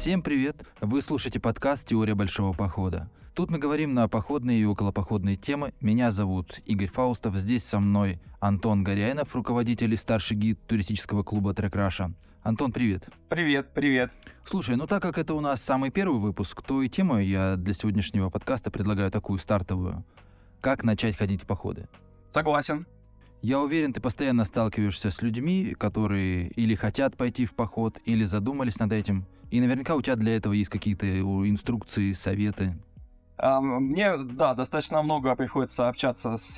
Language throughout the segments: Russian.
Всем привет! Вы слушаете подкаст «Теория большого похода». Тут мы говорим на походные и околопоходные темы. Меня зовут Игорь Фаустов. Здесь со мной Антон Горяинов, руководитель и старший гид туристического клуба «Трек Раша». Антон, привет. Привет, привет. Слушай, ну так как это у нас самый первый выпуск, то и тему я для сегодняшнего подкаста предлагаю такую стартовую. Как начать ходить в походы? Согласен. Я уверен, ты постоянно сталкиваешься с людьми, которые или хотят пойти в поход, или задумались над этим. И наверняка у тебя для этого есть какие-то инструкции, советы. Мне, да, достаточно много приходится общаться с,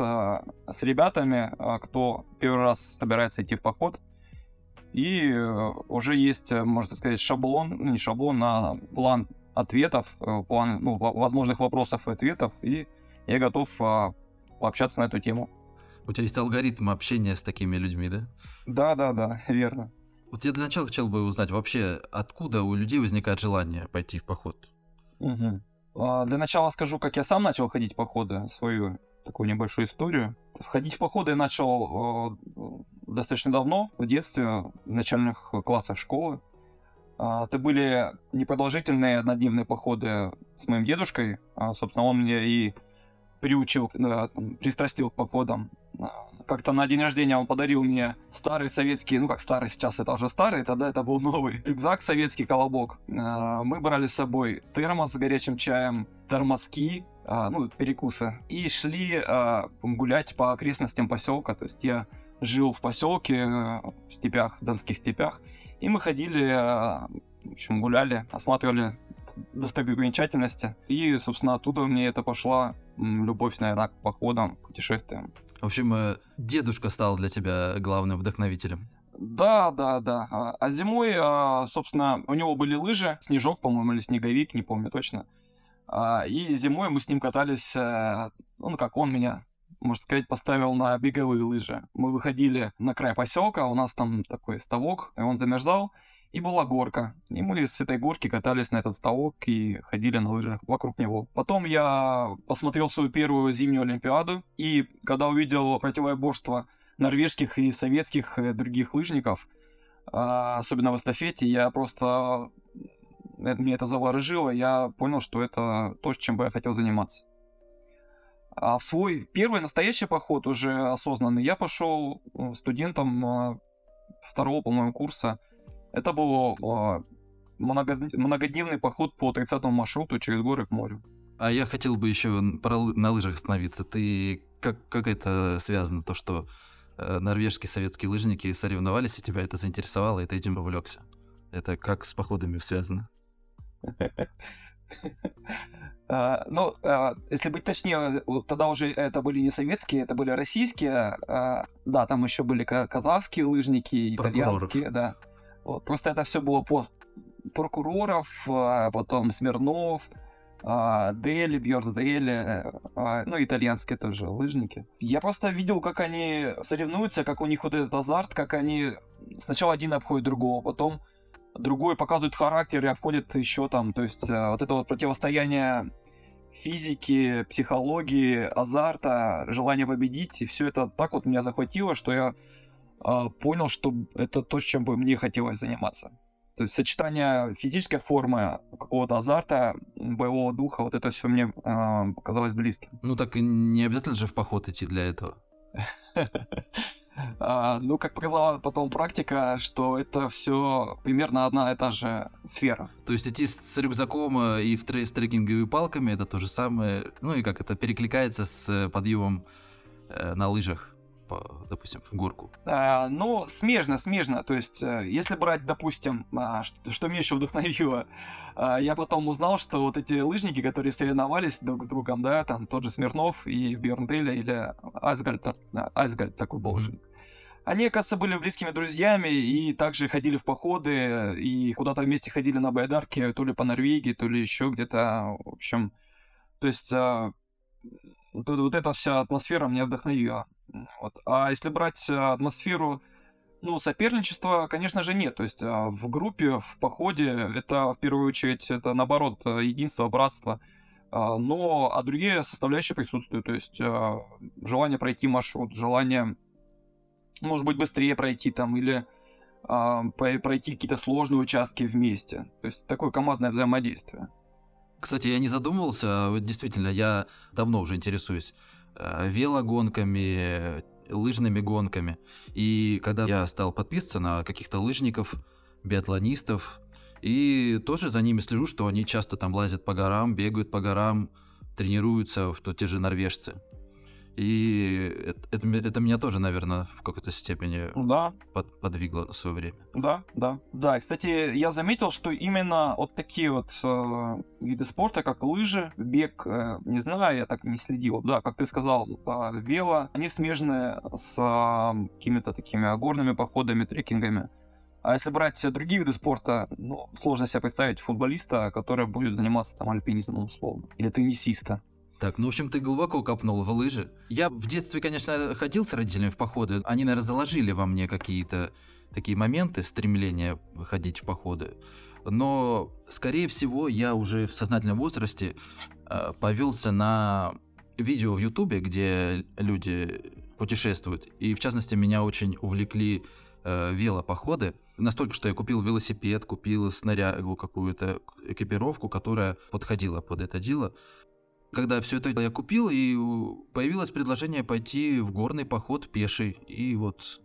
с ребятами, а, кто первый раз собирается идти в поход. И э, уже есть, э, можно сказать, шаблон, ну, не шаблон, а план ответов, э, план ну, возможных вопросов и ответов. И я готов а, пообщаться на эту тему. У тебя есть алгоритм общения с такими людьми, да? Да, да, да, верно. Вот я для начала хотел бы узнать вообще, откуда у людей возникает желание пойти в поход? Угу. А, для начала скажу, как я сам начал ходить в походы, свою такую небольшую историю. Входить в походы я начал э, достаточно давно, в детстве, в начальных классах школы. Э, это были непродолжительные однодневные походы с моим дедушкой. А, собственно, он мне и приучил, там, пристрастил к походам. А, как-то на день рождения он подарил мне старый советский, ну как старый, сейчас это уже старый, тогда это был новый рюкзак, советский колобок. А, мы брали с собой термос с горячим чаем, тормозки, а, ну, перекусы, и шли гулять по окрестностям поселка. То есть я жил в поселке, э, в степях, в донских степях, и мы ходили, в общем, гуляли, осматривали достопримечательности. И, собственно, оттуда меня это пошла любовь, наверное, к походам, путешествиям. В общем, э, дедушка стал для тебя главным вдохновителем. Да, да, да. А, а зимой, а, собственно, у него были лыжи, снежок, по-моему, или снеговик, не помню точно. А, и зимой мы с ним катались, э, ну, как он меня, можно сказать, поставил на беговые лыжи. Мы выходили на край поселка, у нас там такой ставок, и он замерзал, и была горка. И мы с этой горки катались на этот ставок и ходили на лыжах вокруг него. Потом я посмотрел свою первую зимнюю Олимпиаду, и когда увидел противоборство норвежских и советских э, других лыжников, а, особенно в эстафете, я просто... Э, мне это заворожило, я понял, что это то, чем бы я хотел заниматься. А в свой первый настоящий поход, уже осознанный, я пошел э, студентом второго, по-моему, курса это был а, многодневный поход по 30 маршруту через горы к морю. А я хотел бы еще на лыжах остановиться. Ты как, как это связано, то, что э, норвежские советские лыжники соревновались, и тебя это заинтересовало, и ты этим увлекся? Это как с походами связано? Uh, ну, uh, если быть точнее, тогда уже это были не советские, это были российские. Uh, да, там еще были казахские лыжники, итальянские, да. Вот, просто это все было по прокуроров, а потом Смирнов, а, Дели, Бьорн Дели, а, ну, итальянские тоже лыжники. Я просто видел, как они соревнуются, как у них вот этот азарт, как они сначала один обходит другого, потом другой показывает характер и обходит еще там, то есть вот это вот противостояние физики, психологии, азарта, желания победить, и все это так вот меня захватило, что я понял, что это то, чем бы мне хотелось заниматься. То есть сочетание физической формы, какого-то азарта, боевого духа, вот это все мне э, показалось близким. Ну так не обязательно же в поход идти для этого. А, ну, как показала потом практика, что это все примерно одна и та же сфера. То есть идти с рюкзаком э, и в с трекинговыми палками это то же самое, ну и как это перекликается с подъемом э, на лыжах по, допустим, в горку? А, ну, смежно, смежно. То есть, э, если брать, допустим, а, что, что меня еще вдохновило, а, я потом узнал, что вот эти лыжники, которые соревновались друг с другом, да, там тот же Смирнов и Бьернделя или Айсгальд, Айсгальд такой был. Mm-hmm. Они, оказывается, были близкими друзьями и также ходили в походы и куда-то вместе ходили на байдарке, то ли по Норвегии, то ли еще где-то, в общем. То есть вот, вот эта вся атмосфера меня вдохновила. Вот. А если брать э, атмосферу ну, соперничества, конечно же, нет. То есть а, в группе, в походе, это в первую очередь, это наоборот, э, единство, братство. А, но, а другие составляющие присутствуют. То есть желание пройти маршрут, желание, может быть, быстрее пройти там, или а, пройти какие-то сложные участки вместе. То есть такое командное взаимодействие. Кстати, я не задумывался, а действительно, я давно уже интересуюсь э, велогонками, лыжными гонками. И когда я стал подписываться на каких-то лыжников, биатлонистов, и тоже за ними слежу, что они часто там лазят по горам, бегают по горам, тренируются, в те же норвежцы. И это, это, это меня тоже, наверное, в какой-то степени да. под, подвигло на свое время. Да, да. Да, и, кстати, я заметил, что именно вот такие вот э, виды спорта, как лыжи, бег, э, не знаю, я так не следил. Да, как ты сказал, э, вело, они смежны с э, какими-то такими горными походами, трекингами. А если брать другие виды спорта, ну, сложно себе представить футболиста, который будет заниматься там альпинизмом, условно, или теннисиста. Так, ну, в общем, ты глубоко копнул в лыжи. Я в детстве, конечно, ходил с родителями в походы. Они, наверное, заложили во мне какие-то такие моменты, стремления ходить в походы. Но, скорее всего, я уже в сознательном возрасте э, повелся на видео в Ютубе, где люди путешествуют. И, в частности, меня очень увлекли э, велопоходы. Настолько, что я купил велосипед, купил снарягу, какую-то экипировку, которая подходила под это дело когда все это я купил, и появилось предложение пойти в горный поход пеший. И вот,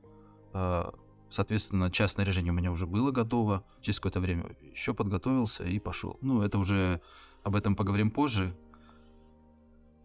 а, соответственно, частное снаряжение у меня уже было готово. Через какое-то время еще подготовился и пошел. Ну, это уже об этом поговорим позже.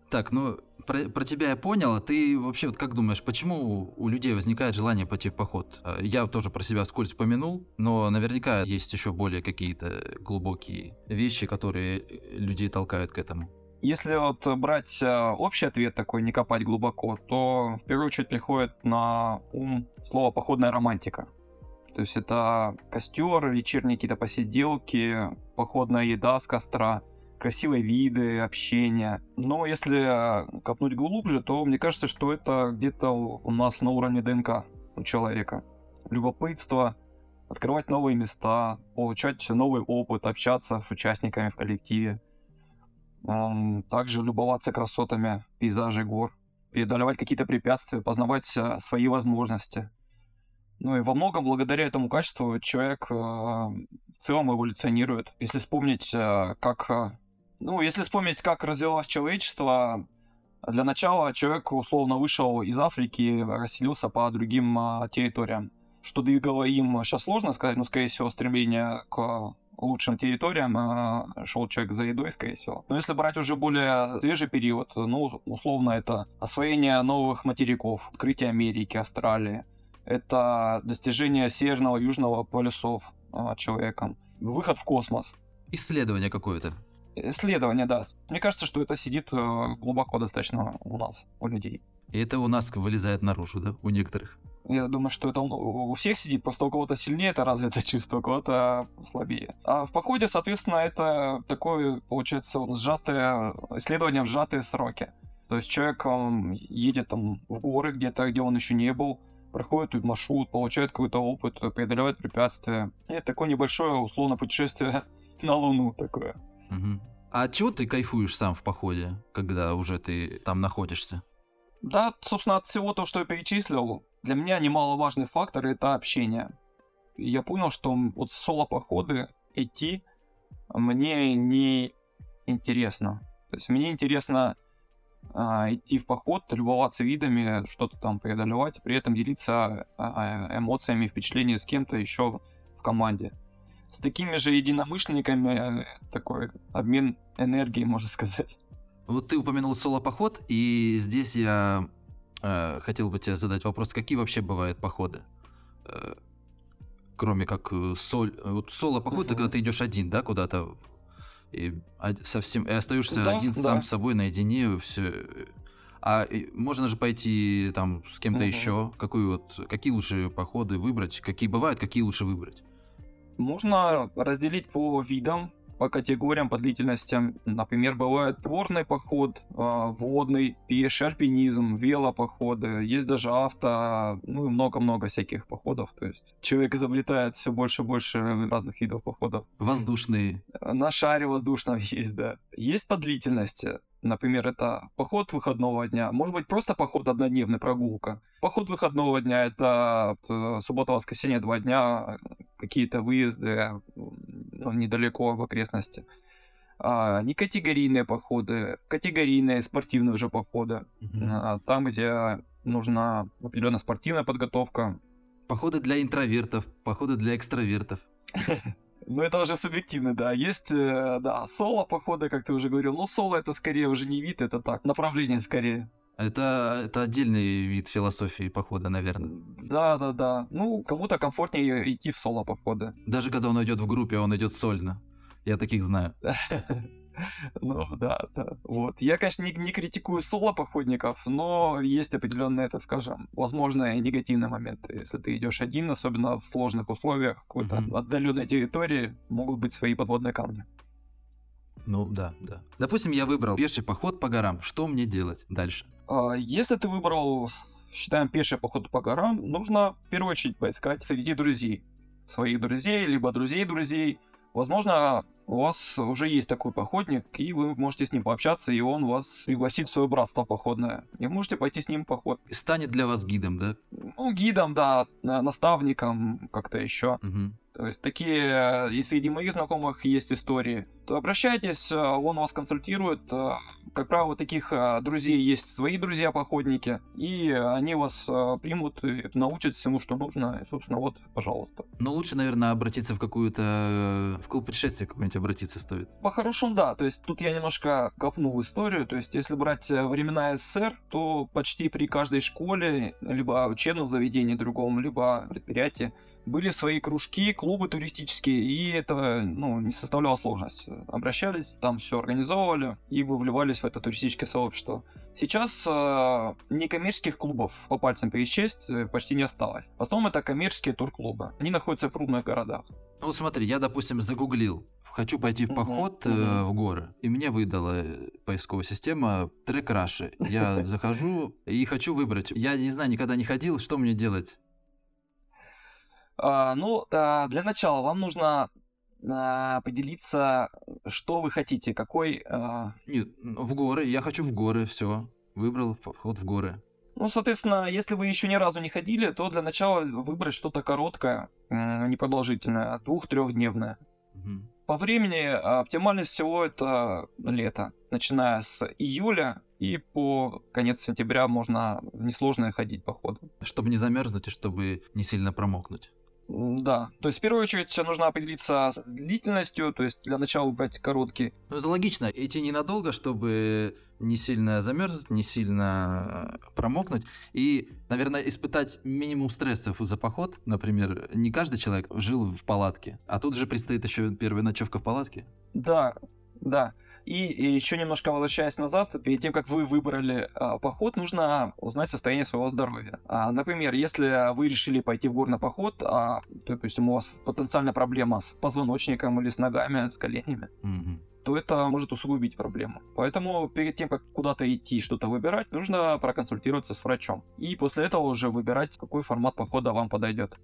Так, ну, про, про тебя я понял. А ты вообще вот как думаешь, почему у людей возникает желание пойти в поход? А, я тоже про себя вскользь упомянул, но наверняка есть еще более какие-то глубокие вещи, которые людей толкают к этому. Если вот брать э, общий ответ такой, не копать глубоко, то в первую очередь приходит на ум слово «походная романтика». То есть это костер, вечерние какие-то посиделки, походная еда с костра, красивые виды, общение. Но если копнуть глубже, то мне кажется, что это где-то у нас на уровне ДНК у человека. Любопытство, открывать новые места, получать новый опыт, общаться с участниками в коллективе. Также любоваться красотами пейзажей гор, преодолевать какие-то препятствия, познавать э, свои возможности. Ну и во многом благодаря этому качеству человек э, в целом эволюционирует. Если вспомнить, э, как... Ну, если вспомнить, как развивалось человечество, для начала человек условно вышел из Африки расселился по другим территориям. Что двигало им, сейчас сложно сказать, но, скорее всего, стремление к лучшим территориям а, шел человек за едой, скорее всего. Но если брать уже более свежий период, ну, условно, это освоение новых материков, открытие Америки, Австралии, это достижение северного и южного полюсов а, человеком, выход в космос. Исследование какое-то. Исследование, да. Мне кажется, что это сидит э, глубоко достаточно у нас, у людей. И это у нас вылезает наружу, да, у некоторых. Я думаю, что это у всех сидит, просто у кого-то сильнее это развито чувство, у кого-то слабее. А в походе, соответственно, это такое, получается, сжатое, исследование в сжатые сроки. То есть человек он едет там в горы где-то, где он еще не был, проходит маршрут, получает какой-то опыт, преодолевает препятствия. И это такое небольшое, условно, путешествие на Луну такое. Угу. А чего ты кайфуешь сам в походе, когда уже ты там находишься? Да, собственно, от всего того, что я перечислил, для меня немаловажный фактор это общение. И я понял, что вот соло-походы идти мне не интересно. То есть мне интересно а, идти в поход, любоваться видами, что-то там преодолевать, при этом делиться а, эмоциями, впечатлениями с кем-то еще в команде. С такими же единомышленниками э, такой обмен энергией, можно сказать. Вот ты упомянул соло-поход, и здесь я э, хотел бы тебе задать вопрос, какие вообще бывают походы? Э, кроме как э, соль, вот соло-поход, uh-huh. это когда ты идешь один, да, куда-то, и совсем, и остаешься да, один да. сам с собой наедине, все. А можно же пойти там с кем-то uh-huh. еще. Какую вот, какие лучше походы выбрать? Какие бывают, какие лучше выбрать? Можно разделить по видам по категориям, по длительностям. Например, бывает горный поход, а, водный, пеший, альпинизм, велопоходы, есть даже авто, ну и много-много всяких походов. То есть человек изобретает все больше и больше разных видов походов. Воздушные. На шаре воздушном есть, да. Есть по длительности. Например, это поход выходного дня, может быть, просто поход однодневный, прогулка. Поход выходного дня — это э, суббота-воскресенье, два дня, какие-то выезды ну, недалеко в окрестности. А, не категорийные походы, категорийные спортивные уже походы. Мгм. А, там, где нужна определенная спортивная подготовка. Походы для интровертов, походы для экстравертов. Ну, это уже субъективно, да. Есть, э, да, соло-походы, как ты уже говорил. Но соло это скорее уже не вид, это так, направление скорее. Это, это отдельный вид философии похода, наверное. Да, да, да. Ну, кому-то комфортнее идти в соло-походы. Даже когда он идет в группе, он идет сольно. Я таких знаю. Ну, да, да. Вот. Я, конечно, не, не критикую соло-походников, но есть определенные, так скажем, возможные негативные моменты. Если ты идешь один, особенно в сложных условиях, какой-то Мгм. отдаленной территории, могут быть свои подводные камни. Ну да, да. Допустим, я выбрал пеший поход по горам. Что мне делать дальше? А, Если ты выбрал, считаем, пеший поход по горам, нужно в первую очередь поискать среди друзей. Своих друзей, либо друзей друзей. Возможно, у вас уже есть такой походник, и вы можете с ним пообщаться, и он вас пригласит в свое братство походное. И можете пойти с ним в поход. Станет для вас гидом, да? Ну, гидом, да, на- наставником, как-то еще. Мгм. То есть такие, и среди моих знакомых есть истории, то обращайтесь, э, он вас консультирует. э, Как правило, у таких э, друзей есть свои друзья-походники, и они вас э, примут и научат всему, что нужно. И, собственно, вот, пожалуйста. Но лучше, наверное, обратиться в какую-то... В клуб путешествий какой-нибудь обратиться стоит. По-хорошему, да. То есть тут я немножко копну в историю. То есть если брать э, времена СССР, то почти при каждой школе, либо учебном заведении другом, либо предприятии, были свои кружки, клубы туристические, и это ну, не составляло сложность. Обращались, там все организовывали, и вы вливались в это туристическое сообщество. Сейчас э, некоммерческих клубов по пальцам перечесть э, почти не осталось. В основном это коммерческие турклубы. Они находятся в крупных городах. Ну вот смотри, я, допустим, загуглил. Хочу пойти в поход э, мгм. в горы. И мне выдала э, поисковая система трек Раши. Я захожу и хочу выбрать. Я не знаю, никогда не ходил, что мне делать? А, ну, а, для начала вам нужно а, поделиться, что вы хотите, какой... Нет, в горы. Я хочу в горы, все. Выбрал поход в горы. Ну, соответственно, если вы еще ни разу не ходили, то для начала выбрать что-то короткое, непродолжительное, двух-трехдневное. Мгм. По времени оптимально всего это лето. Начиная с июля и по конец сентября можно в несложные ходить походы. Чтобы не замерзнуть и чтобы не сильно промокнуть. Да, то есть в первую очередь нужно определиться с длительностью, то есть для начала выбрать короткий. Ну, это логично. Идти ненадолго, чтобы не сильно замерзнуть, не сильно э, промокнуть. И, наверное, испытать минимум стрессов за поход. Например, не каждый человек жил в палатке. А тут же предстоит еще первая ночевка в палатке. Да, да. И, еще немножко возвращаясь назад, перед тем, как вы выбрали а, поход, нужно узнать состояние своего здоровья. А, например, если вы решили пойти в горный поход, а, допустим, у вас потенциальная проблема с позвоночником или с ногами, с коленями, Мгм. то это может усугубить проблему. Поэтому перед тем, как куда-то идти, что-то выбирать, нужно проконсультироваться с врачом. И после этого уже выбирать, какой формат похода вам подойдет.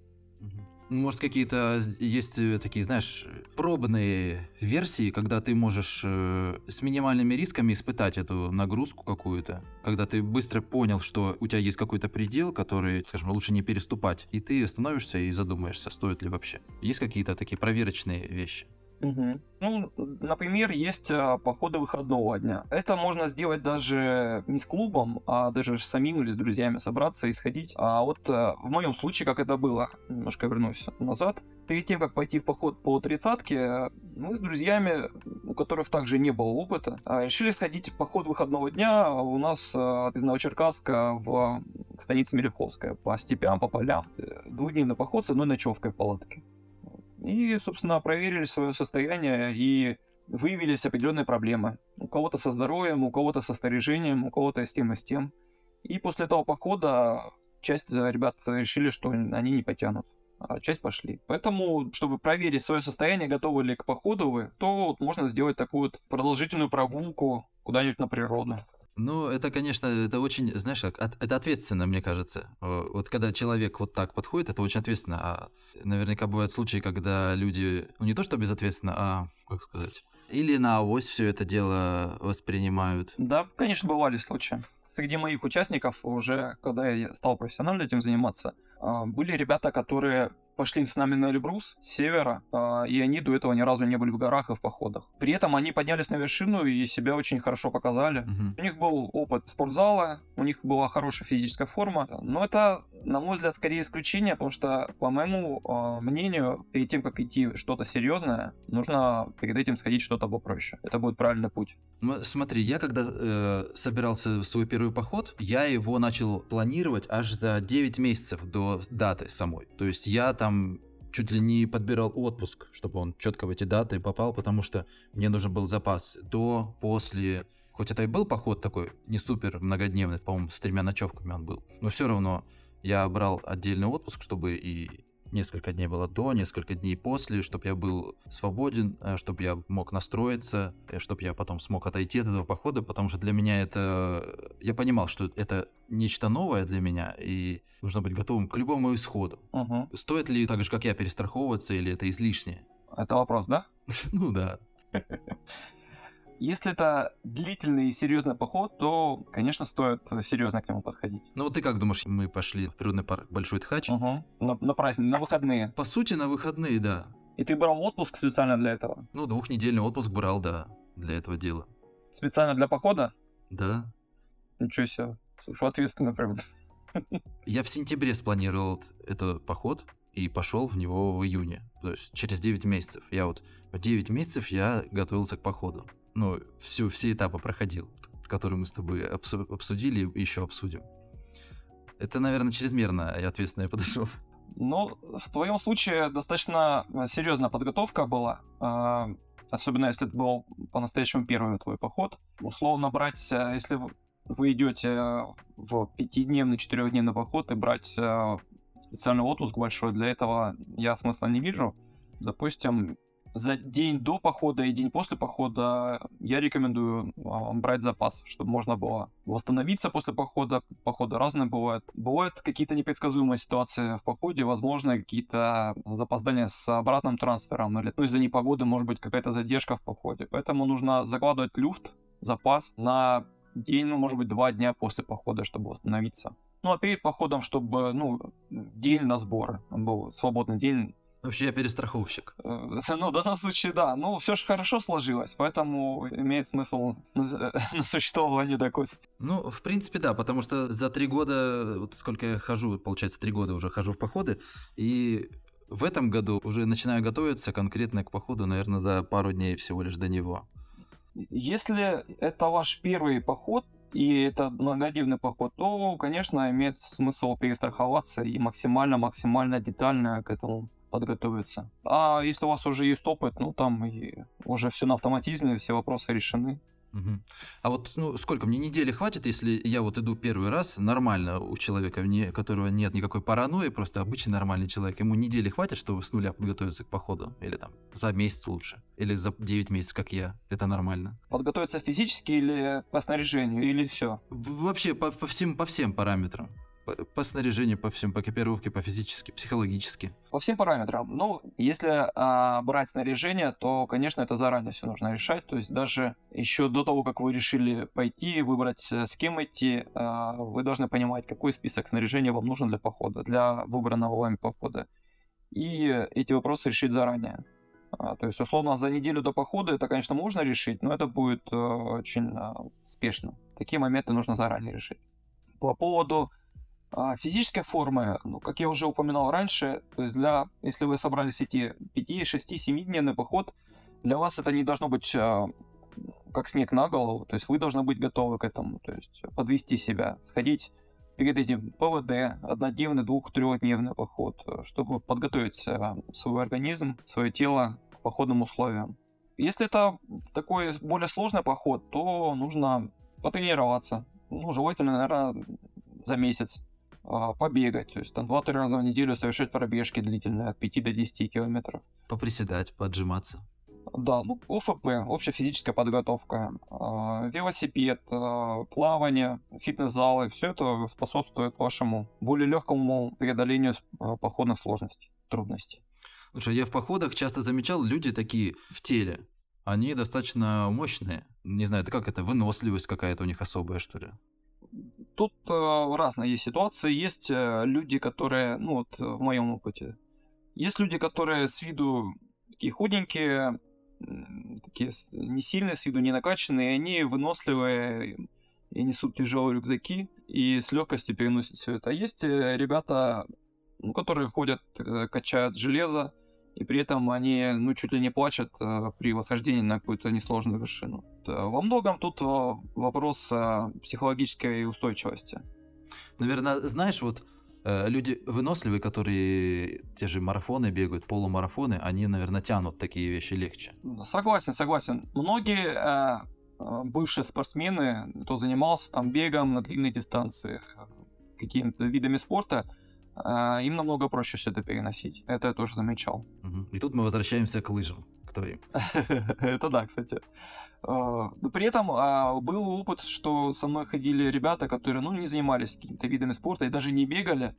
Может, какие-то есть э, такие, знаешь, пробные версии, когда ты можешь э, с минимальными рисками испытать эту нагрузку какую-то, когда ты быстро понял, что у тебя есть какой-то предел, который, скажем, лучше не переступать, и ты становишься и задумаешься, стоит ли вообще. Есть какие-то такие проверочные вещи? Мгм. Ну, например, есть а, походы выходного дня. Это можно сделать даже не с клубом, а даже самим или с друзьями собраться и сходить. А вот а, в моем случае, как это было, немножко вернусь назад, перед тем, как пойти в поход по тридцатке, а, мы с друзьями, у которых также не было опыта, решили сходить в поход выходного дня у нас из Новочеркасска в станице Мелеховская по степям, по полям. Э, Двухдневный поход с одной ночевкой в палатке. И, собственно, проверили свое состояние и выявились определенные проблемы. У кого-то со здоровьем, у кого-то со снаряжением, у кого-то с тем и с тем. И после этого похода часть ребят решили, что они не потянут, а часть пошли. Поэтому, чтобы проверить свое состояние, готовы ли к походу вы, то вот можно сделать такую вот продолжительную прогулку куда-нибудь на природу. Ну, это, конечно, это очень, знаешь, как, от- это ответственно, мне кажется. Вот когда человек вот так подходит, это очень ответственно. А наверняка бывают случаи, когда люди, ну не то что безответственно, а, как сказать, Или на авось все это дело воспринимают? Да, конечно, бывали случаи. Среди моих участников уже, когда я стал профессионально этим заниматься, а, были ребята, которые пошли с нами на Эльбрус с севера, а, и они до этого ни разу не были в горах и в походах. При этом они поднялись на вершину и себя очень хорошо показали. Мгм. У них был опыт спортзала, у них была хорошая физическая форма, но это, на мой взгляд, скорее исключение, потому что, по моему а, мнению, перед тем, как идти что-то серьезное, нужно перед этим сходить что-то попроще. Это будет правильный путь. Смотри, я когда э, собирался в свой первый поход, я его начал планировать аж за 9 месяцев до даты самой. То есть я там чуть ли не подбирал отпуск, чтобы он четко в эти даты попал, потому что мне нужен был запас до, после. Хоть это и был поход такой, не супер многодневный, по-моему, с тремя ночевками он был, но все равно я брал отдельный отпуск, чтобы и несколько дней было до, несколько дней после, чтобы я был свободен, чтобы я мог настроиться, чтобы я потом смог отойти от этого похода, потому что для меня это... Я понимал, что это нечто новое для меня, и нужно быть готовым к любому исходу. Мгм. Стоит ли так же, как я, перестраховываться, или это излишнее? Это вопрос, да? Ну да. Если это длительный и серьезный поход, то, конечно, стоит серьезно к нему подходить. Ну вот ты как думаешь, мы пошли в природный парк Большой Тхач? Мгм. На, на праздник, на выходные. По сути, на выходные, да. И ты брал отпуск специально для этого? Ну, двухнедельный отпуск брал, да, для этого дела. Специально для похода? Да. Ничего себе. Слушай, ответственно прям. Я в сентябре спланировал этот поход и пошел в него в июне. То есть через 9 месяцев. Я вот в 9 месяцев я готовился к походу. Ну, всю, все этапы проходил, которые мы с тобой обсу- обсудили и еще обсудим. Это, наверное, чрезмерно и ответственно я подошел. Ну, в твоем случае достаточно э, серьезная подготовка была. а, Особенно если это был по-настоящему первый твой поход. Условно брать, э, если вы- идете э, в пятидневный, четырехдневный поход и брать э, специальный отпуск большой, для этого я смысла не вижу. Допустим, за день до похода и день после похода я рекомендую а, брать запас, чтобы можно было восстановиться после похода. Походы разные бывают. Бывают какие-то непредсказуемые ситуации в походе, возможно, какие-то запоздания с обратным трансфером, или ну, из-за непогоды может быть какая-то задержка в походе. Поэтому нужно закладывать люфт, запас на день, ну, может быть, два дня после похода, чтобы восстановиться. Ну, а перед походом, чтобы, ну, день на сборы был, свободный день Вообще я перестраховщик. Э, Ну, в данном случае, да. Ну, все же хорошо сложилось, поэтому имеет смысл на на существование такой. Ну, в принципе, да, потому что за три года, вот сколько я хожу, получается, три года уже хожу в походы, и в этом году уже начинаю готовиться конкретно к походу, наверное, за пару дней всего лишь до него. Если это ваш первый поход, и это многодневный поход, то, конечно, имеет смысл перестраховаться и максимально-максимально детально к этому подготовиться. А если у вас уже есть опыт, ну там и уже все на автоматизме, все вопросы решены. Мгм. А вот ну, сколько мне недели хватит, если я вот иду первый раз нормально у человека, не, которого нет никакой паранойи, просто обычный нормальный человек, ему недели хватит, чтобы с нуля подготовиться к походу? Или там за месяц лучше? Или за 9 месяцев, как я? Это нормально? Подготовиться физически или по снаряжению, или все. Вообще по, по всем, по всем параметрам. По, снаряжению, по всем, по экипировке, по физически, психологически. По всем параметрам. Ну, если а, брать снаряжение, то, конечно, это заранее все нужно решать. То есть даже еще до того, как вы решили пойти, выбрать, э, с кем идти, а, вы должны понимать, какой список снаряжения вам нужен для похода, для выбранного вами похода. И эти вопросы решить заранее. А, то есть, условно, за неделю до похода это, конечно, можно решить, но это будет э, очень э, спешно. Такие моменты нужно заранее решить. По поводу а, физической формы, ну, как я уже упоминал раньше, то есть для, если вы собрались идти 5, 6, 7 дневный поход, для вас это не должно быть а, как снег на голову, то есть вы должны быть готовы к этому, то есть подвести себя, сходить перед этим ПВД, однодневный, двух, трехдневный поход, чтобы подготовить а, свой организм, свое тело к походным условиям. Если это такой более сложный поход, то нужно потренироваться. Ну, желательно, наверное, за месяц побегать, то есть там 2-3 раза в неделю совершать пробежки длительные от 5 до 10 километров. Поприседать, поджиматься. Да, ну, ОФП, общая физическая подготовка, а, велосипед, а, плавание, фитнес-залы, все это способствует вашему более легкому преодолению а, походных сложностей, трудностей. Слушай, я в походах часто замечал, люди такие в теле. Они достаточно мощные. Не знаю, это как это, выносливость какая-то у них особая, что ли? Тут э, разные есть ситуации. Есть э, люди, которые, ну вот э, в моем опыте, есть люди, которые с виду такие худенькие, такие не сильные, с виду не накачанные, они выносливые и несут тяжелые рюкзаки и с легкостью переносят все это. А есть ребята, ну, которые ходят, качают железо, и при этом они, ну, чуть ли не плачут при восхождении на какую-то несложную вершину. Во многом тут вопрос психологической устойчивости. Наверное, знаешь, вот люди выносливые, которые те же марафоны бегают, полумарафоны, они, наверное, тянут такие вещи легче. Согласен, согласен. Многие бывшие спортсмены, кто занимался там бегом на длинной дистанции, какими-то видами спорта, им намного проще все это переносить. Это я тоже замечал. И тут мы возвращаемся к лыжам, к твоим. Это да, кстати. А, при этом был опыт, что со мной ходили ребята, которые ну, не занимались какими-то видами спорта и даже не бегали,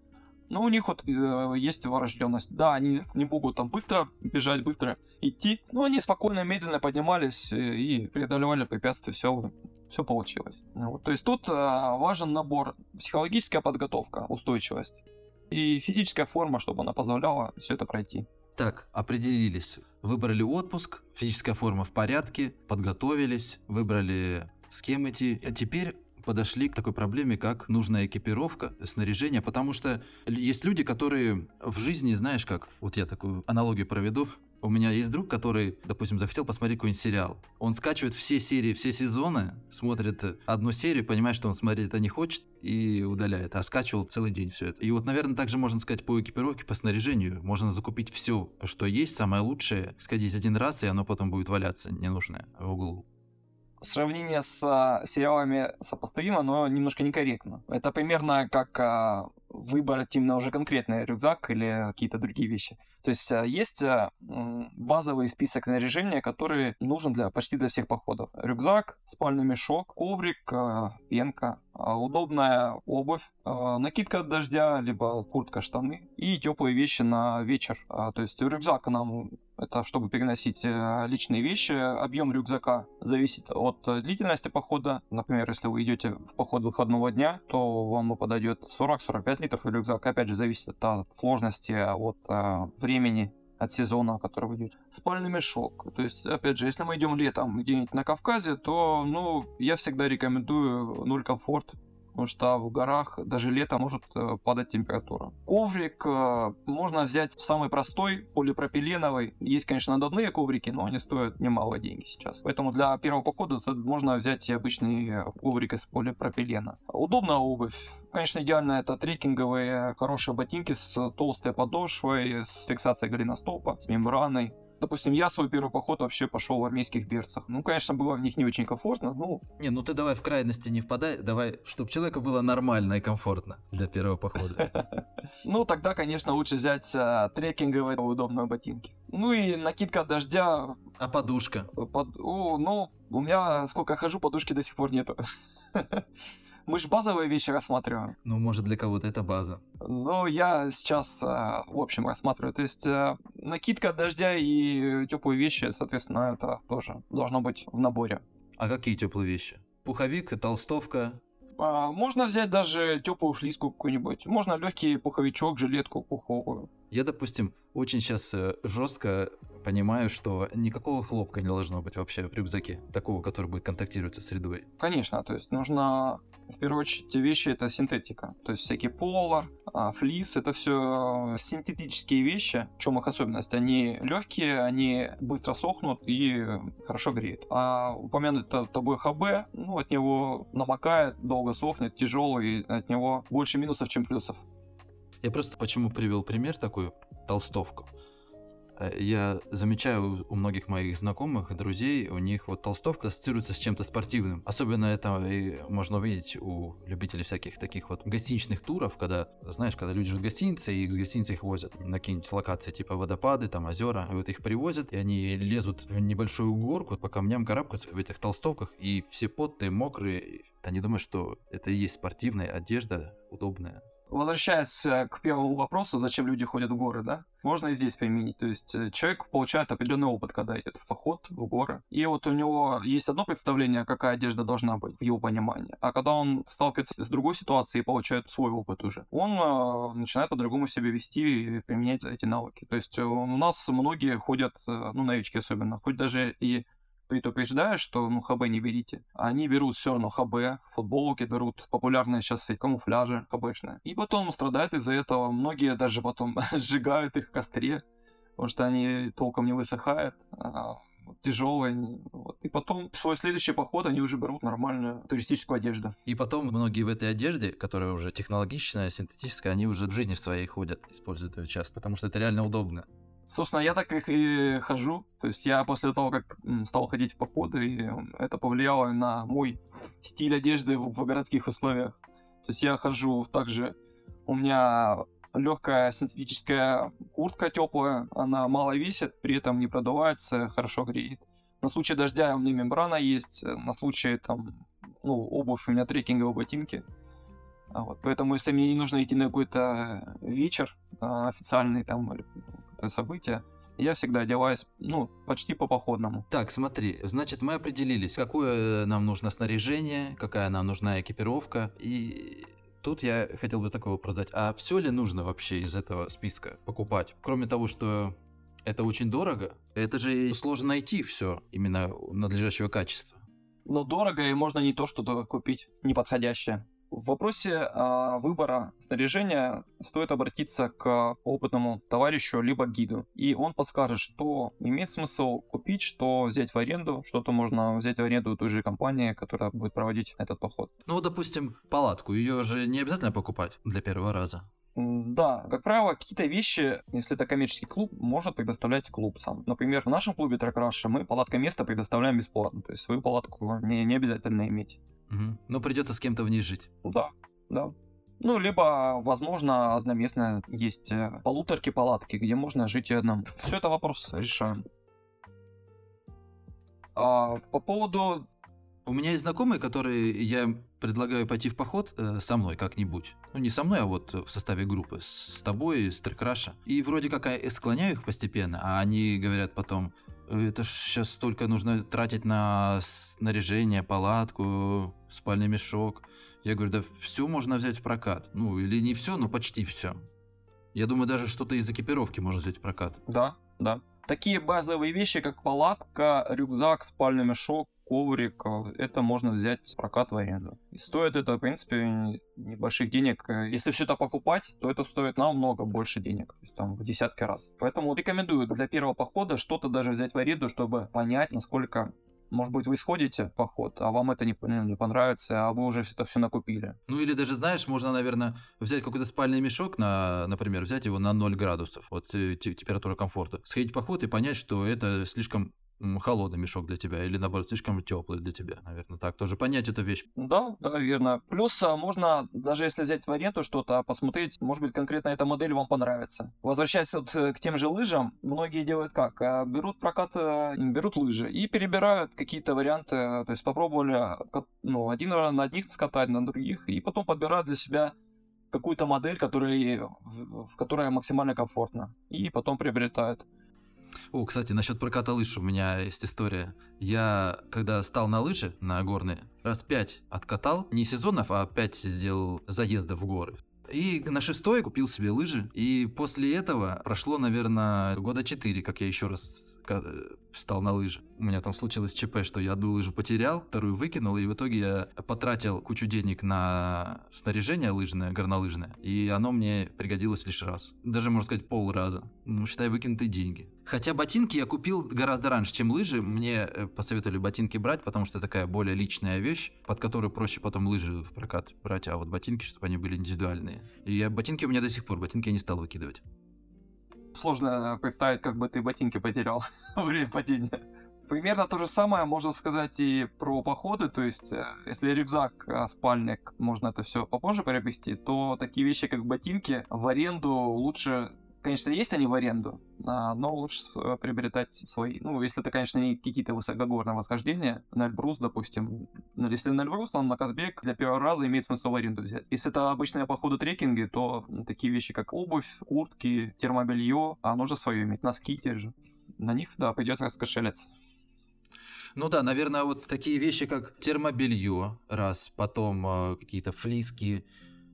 но у них вот э, есть врожденность. Да, они не могут там быстро бежать, быстро идти, но они спокойно, медленно поднимались э, и преодолевали препятствия, все, все получилось. Вот. То есть тут э, важен набор, психологическая подготовка, устойчивость и физическая форма, чтобы она позволяла все это пройти. Так, определились. Выбрали отпуск, физическая форма в порядке, подготовились, выбрали с кем идти. А теперь подошли к такой проблеме, как нужная экипировка, снаряжение, потому что есть люди, которые в жизни, знаешь как, вот я такую аналогию проведу, у меня есть друг, который, допустим, захотел посмотреть какой-нибудь сериал. Он скачивает все серии, все сезоны, смотрит одну серию, понимает, что он смотреть это не хочет и удаляет, а скачивал целый день все это. И вот, наверное, также можно сказать по экипировке, по снаряжению. Можно закупить все, что есть, самое лучшее, сходить один раз, и оно потом будет валяться ненужное в углу сравнение с а, сериалами сопоставимо, но немножко некорректно. Это примерно как а, выбрать именно уже конкретный рюкзак или какие-то другие вещи. То есть а, есть базовый список снаряжения, который нужен для почти для всех походов. Рюкзак, спальный мешок, коврик, пенка, удобная обувь, накидка от дождя, либо куртка, штаны и теплые вещи на вечер. То есть рюкзак нам это чтобы переносить э, личные вещи. Объем рюкзака зависит от длительности похода. Например, если вы идете в поход выходного дня, то вам подойдет 40-45 литров рюкзак. Опять же, зависит от сложности, от э, времени от сезона, который вы идете. Спальный мешок. То есть, опять же, если мы идем летом где-нибудь на Кавказе, то, ну, я всегда рекомендую нуль комфорт потому что в горах даже летом может э, падать температура. Коврик э, можно взять самый простой, полипропиленовый. Есть, конечно, надувные коврики, но они стоят немало денег сейчас. Поэтому для первого похода можно взять обычный коврик из полипропилена. Удобная обувь. Конечно, идеально это трекинговые хорошие ботинки с толстой подошвой, с фиксацией голеностопа, с мембраной. Допустим, я свой первый поход вообще пошел в армейских берцах. Ну, конечно, было в них не очень комфортно, ну... Не, ну ты давай в крайности не впадай, давай, чтобы человеку было нормально и комфортно для первого похода. Ну, тогда, конечно, лучше взять а, трекинговые удобные ботинки. Ну и накидка от дождя. А подушка? Под... О, ну, у меня сколько хожу, подушки до сих пор нету. Мы же базовые вещи рассматриваем. Ну, может, для кого-то это база. Ну, я сейчас, а, в общем, рассматриваю. То есть, а, накидка от дождя и теплые вещи, соответственно, это тоже должно быть в наборе. А какие теплые вещи? Пуховик, толстовка, а, можно взять даже теплую флиску какую-нибудь. Можно легкий пуховичок, жилетку пуховую. Я, допустим, очень сейчас э, жестко понимаю, что никакого хлопка не должно быть вообще в рюкзаке, такого, который будет контактировать со средой. Конечно, то есть нужно в первую очередь вещи это синтетика. То есть всякие полар, а, флис, это все синтетические вещи. В чем их особенность? Они легкие, они быстро сохнут и хорошо греют. А упомянутый тобой ХБ, ну, от него намокает, долго сохнет, тяжелый, от него больше минусов, чем плюсов. Я просто почему привел пример такой, толстовку. Э, я замечаю у многих моих знакомых, друзей, у них вот толстовка ассоциируется с чем-то спортивным. Особенно это и можно увидеть у любителей всяких таких вот гостиничных туров, когда, знаешь, когда люди живут в гостинице, и из гостиницы их возят на какие-нибудь локации типа водопады, там озера, и вот их привозят, и они лезут в небольшую горку, по камням карабкаются в этих толстовках, и все потные, мокрые. Они думают, что это и есть спортивная одежда, удобная. Возвращаясь э, к первому вопросу, зачем люди ходят в горы, да, можно и здесь применить. То есть э, человек получает определенный опыт, когда идет в поход, в горы. И вот у него есть одно представление, какая одежда должна быть в его понимании. А когда он сталкивается с другой ситуацией и получает свой опыт уже, он э, начинает по-другому себя вести и применять эти навыки. То есть у нас многие ходят, ну, новички особенно, хоть даже и предупреждаю, что ну ХБ не берите. Они берут все равно ХБ, футболки берут, популярные сейчас эти камуфляжи ХБшные. И потом страдают из-за этого. Многие даже потом сжигают их в костре, потому что они толком не высыхают. А тяжелые. Вот. И потом в свой следующий поход они уже берут нормальную туристическую одежду. И потом многие в этой одежде, которая уже технологичная, синтетическая, они уже в жизни в своей ходят, используют ее часто, потому что это реально удобно. Собственно, я так и хожу. То есть я после того, как стал ходить в походы, это повлияло на мой стиль одежды в, в городских условиях. То есть я хожу также... У меня легкая синтетическая куртка теплая, она мало весит, при этом не продувается, хорошо греет. На случай дождя у меня мембрана есть, на случай там, ну, обувь у меня трекинговые ботинки. А вот, поэтому, если мне не нужно идти на какой-то вечер а, официальный там события, я всегда одеваюсь, ну, почти по походному. Так, смотри, значит, мы определились, какое нам нужно снаряжение, какая нам нужна экипировка, и тут я хотел бы такой вопрос задать. А все ли нужно вообще из этого списка покупать? Кроме того, что это очень дорого, это же сложно найти все именно надлежащего качества. Но дорого, и можно не то что-то купить неподходящее. В вопросе а, выбора снаряжения стоит обратиться к опытному товарищу либо гиду, и он подскажет, что имеет смысл купить, что взять в аренду, что-то можно взять в аренду у той же компании, которая будет проводить этот поход. Ну, вот, допустим, палатку, ее же не обязательно покупать для первого раза. Да, как правило, какие-то вещи, если это коммерческий клуб, может предоставлять клуб сам. Например, в нашем клубе Тракраша мы палатка место предоставляем бесплатно, то есть свою палатку не, не обязательно иметь. Угу. Но придется с кем-то в ней жить. Да, да. Ну, либо, возможно, одноместно есть э, полуторки палатки, где можно жить и одному. Все это вопрос решаем. А, по поводу... У меня есть знакомые, которые я предлагаю пойти в поход э, со мной как-нибудь. Ну, не со мной, а вот в составе группы. С тобой, с Трекраша. И вроде как я склоняю их постепенно, а они говорят потом, это ж сейчас столько нужно тратить на снаряжение, палатку, спальный мешок. Я говорю, да все можно взять в прокат. Ну, или не все, но почти все. Я думаю, даже что-то из экипировки можно взять в прокат. Да, да. Такие базовые вещи, как палатка, рюкзак, спальный мешок, коврик, э, это можно взять в прокат в аренду. И стоит это, в принципе, небольших денег. Если все это покупать, то это стоит намного больше денег, то есть там в десятки раз. Поэтому рекомендую для первого похода что-то даже взять в аренду, чтобы понять, насколько может быть, вы сходите в поход, а вам это не, ну, не понравится, а вы уже это все накупили. Ну или даже, знаешь, можно, наверное, взять какой-то спальный мешок, на, например, взять его на 0 градусов, вот э, температура комфорта, сходить в поход и понять, что это слишком холодный мешок для тебя, или наоборот, слишком теплый для тебя, наверное, так тоже понять эту вещь. Да, да, верно. Плюс а, можно, даже если взять в аренду что-то, посмотреть, может быть, конкретно эта модель вам понравится. Возвращаясь вот э, к тем же лыжам, многие делают как? А, берут прокат, берут лыжи и перебирают какие-то варианты, то есть попробовали ну, один на одних скатать, на других, и потом подбирают для себя какую-то модель, которая, в которой максимально комфортно, и потом приобретают. О, кстати, насчет проката лыж у меня есть история. Я, когда стал на лыжи, на горные, раз пять откатал, не сезонов, а пять сделал заездов в горы. И на шестой купил себе лыжи. И после этого прошло, наверное, года четыре, как я еще раз встал на лыжи. У меня там случилось ЧП, что я одну лыжу потерял, вторую выкинул, и в итоге я потратил кучу денег на снаряжение лыжное, горнолыжное, и оно мне пригодилось лишь раз. Даже, можно сказать, полраза. Ну, считай, выкинутые деньги. Хотя ботинки я купил гораздо раньше, чем лыжи. Мне э, посоветовали ботинки брать, потому что такая более личная вещь, под которую проще потом лыжи в прокат брать, а вот ботинки, чтобы они были индивидуальные. И я, ботинки у меня до сих пор, ботинки я не стал выкидывать. Сложно представить, как бы ты ботинки потерял во время падения. Примерно то же самое можно сказать и про походы, то есть э, если рюкзак, э, спальник, можно это все попозже приобрести, то такие вещи, как ботинки, в аренду лучше конечно, есть они в аренду, а, но лучше э, приобретать свои. Ну, если это, конечно, не какие-то высокогорные восхождения, на Эльбрус, допустим. Если на Эльбрус, то на Казбек для первого раза имеет смысл в аренду взять. Если это обычные походы трекинги, то такие вещи, как обувь, куртки, термобелье, а нужно свое иметь, носки те же. На них, да, придется раскошелиться. Ну да, наверное, вот такие вещи, как термобелье, раз, потом э, какие-то флиски,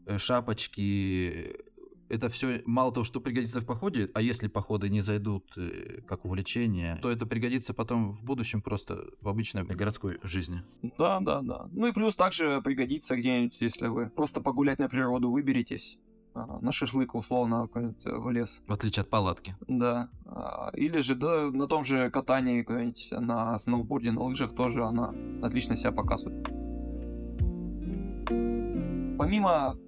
э, шапочки, это все мало того, что пригодится в походе, а если походы не зайдут э, как увлечение, то это пригодится потом в будущем просто в обычной городской жизни. Да, да, да. Ну и плюс также пригодится где-нибудь, если вы просто погулять на природу выберетесь, а, на шашлык, условно, какой-нибудь в лес. В отличие от палатки. Да. А, или же да, на том же катании какой-нибудь на сноуборде, на лыжах тоже она отлично себя показывает. Помимо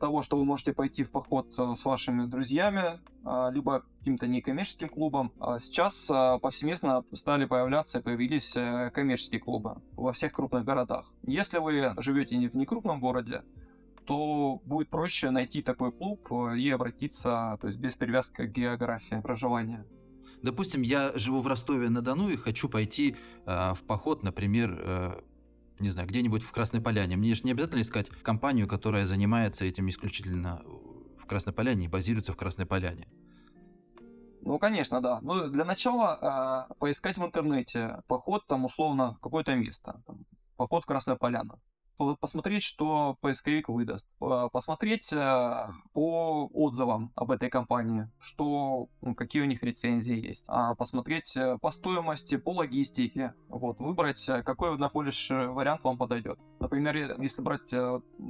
того, что вы можете пойти в поход э, с вашими друзьями, а, либо каким-то некоммерческим клубом. А сейчас а, повсеместно стали появляться и появились э, коммерческие клубы во всех крупных городах. Если вы живете не в некрупном городе, то будет проще найти такой клуб э, и обратиться, то есть без привязки к географии проживания. Допустим, я живу в Ростове-на-Дону и хочу пойти э, в поход, например, э, не знаю, где-нибудь в Красной Поляне. Мне же не обязательно искать компанию, которая занимается этим исключительно в Красной Поляне и базируется в Красной Поляне. Ну, конечно, да. Ну, для начала э, поискать в интернете поход там условно в какое-то место. Там, поход в Красную Поляну посмотреть, что поисковик выдаст, посмотреть э, по отзывам об этой компании, что, какие у них рецензии есть, а посмотреть э, по стоимости, по логистике, вот, выбрать, э, какой находишь вариант вам подойдет. Например, если брать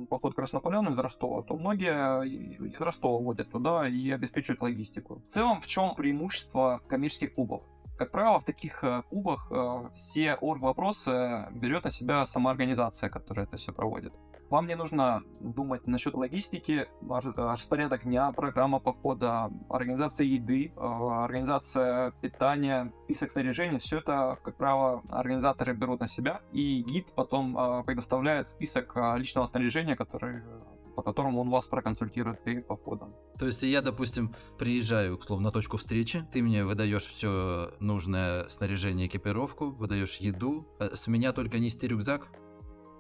поход Краснополяну из Ростова, то многие из Ростова водят туда и обеспечивают логистику. В целом, в чем преимущество коммерческих клубов? Как правило, в таких э, клубах э, все орг-вопросы берет на себя сама организация, которая это все проводит. Вам не нужно думать насчет логистики, распорядок дня, программа похода, организация еды, э, организация питания, список снаряжения. Все это, как правило, организаторы берут на себя, и гид потом предоставляет список личного снаряжения, который по которому он вас проконсультирует перед походом. То есть я, допустим, приезжаю, условно, на точку встречи, ты мне выдаешь все нужное снаряжение, экипировку, выдаешь еду, э, с меня только нести рюкзак?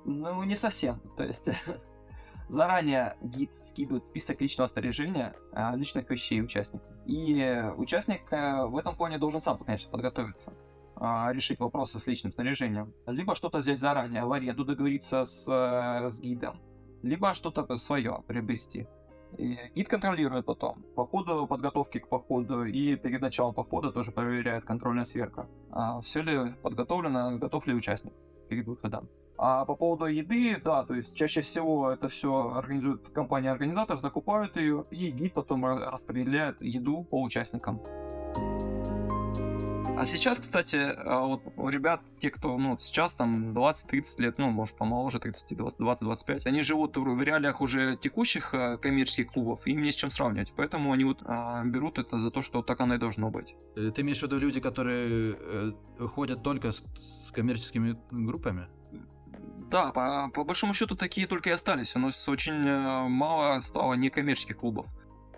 Ну, не совсем. То есть заранее гид скидывает список личного снаряжения, а, личных вещей участника. И участник э, в этом плане должен сам, конечно, подготовиться решить вопросы с личным снаряжением. Либо что-то взять заранее, в аренду договориться с, э, с гидом, либо что-то свое приобрести. Гид контролирует потом. По ходу подготовки к походу и перед началом похода тоже проверяет контрольная сверка. А все ли подготовлено, готов ли участник перед выходом. А по поводу еды, да, то есть чаще всего это все организует компания-организатор, закупают ее, и гид потом распределяет еду по участникам. А сейчас, кстати, а, вот у ребят, те, кто, ну, сейчас там 20-30 лет, ну, может, помоложе, 30, 20-25, они живут в реалиях уже текущих а, коммерческих клубов, им не с чем сравнивать. Поэтому они вот а, берут это за то, что так оно и должно быть. Э, ты имеешь в виду люди, которые э, ходят только с, с коммерческими группами? Да, по, по большому счету такие только и остались. У нас очень э, мало стало некоммерческих клубов.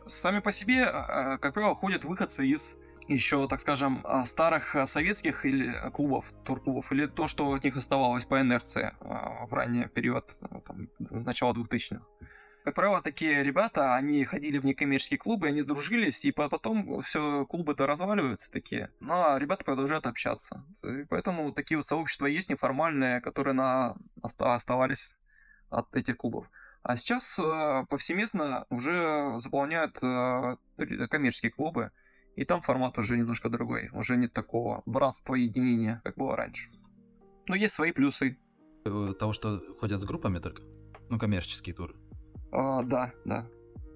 Сами по себе, как правило, ходят выходцы из еще, так скажем, а, старых а, советских или а, клубов, турклубов, или то, что от них оставалось по инерции в ранний период там, начала 2000-х. Как правило, такие ребята, они ходили в некоммерческие клубы, они сдружились, и потом все клубы-то разваливаются такие. А ребята продолжают общаться. И поэтому такие вот сообщества есть неформальные, которые на... оставались от этих клубов. А сейчас повсеместно уже заполняют коммерческие клубы, и там формат уже немножко другой. Уже нет такого братства и единения, как было раньше. Но есть свои плюсы. Э, того, что ходят с группами только? Ну, коммерческие туры. А, да, да.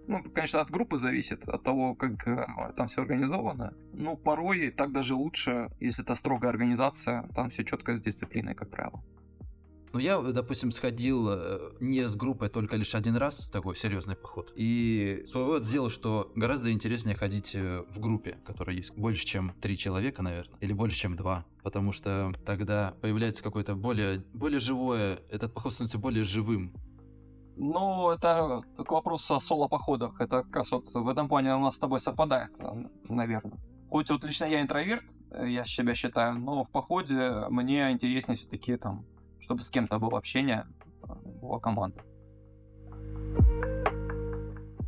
Ну, конечно, от группы зависит, от того, как э, там все организовано. Ну, порой так даже лучше, если это строгая организация, там все четко с дисциплиной, как правило. Ну, я, допустим, сходил э, не с группой только лишь один раз, такой серьезный поход. И вывод сделал, что гораздо интереснее ходить э, в группе, которая есть больше, чем три человека, наверное, или больше, чем два. Потому что тогда появляется какое-то более, более живое, этот поход становится более живым. Ну, это к вопросу о соло-походах. Это как раз вот в этом плане у нас с тобой совпадает, наверное. Хоть вот лично я интроверт, э, я себя считаю, но в походе мне интереснее все-таки там, чтобы с кем-то было общение, э, была команда.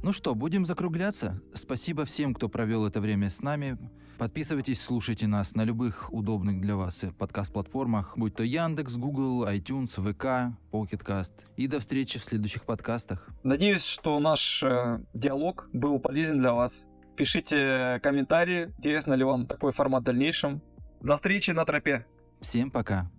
Ну что, будем закругляться. Спасибо всем, кто провел это время с нами. Подписывайтесь, слушайте нас на любых удобных для вас подкаст-платформах, будь то Яндекс, Google, iTunes, ВК, Pocketcast. И до встречи в следующих подкастах. Надеюсь, что наш э, диалог был полезен для вас. Пишите комментарии, интересно ли вам такой формат в дальнейшем. До встречи на тропе. Всем пока.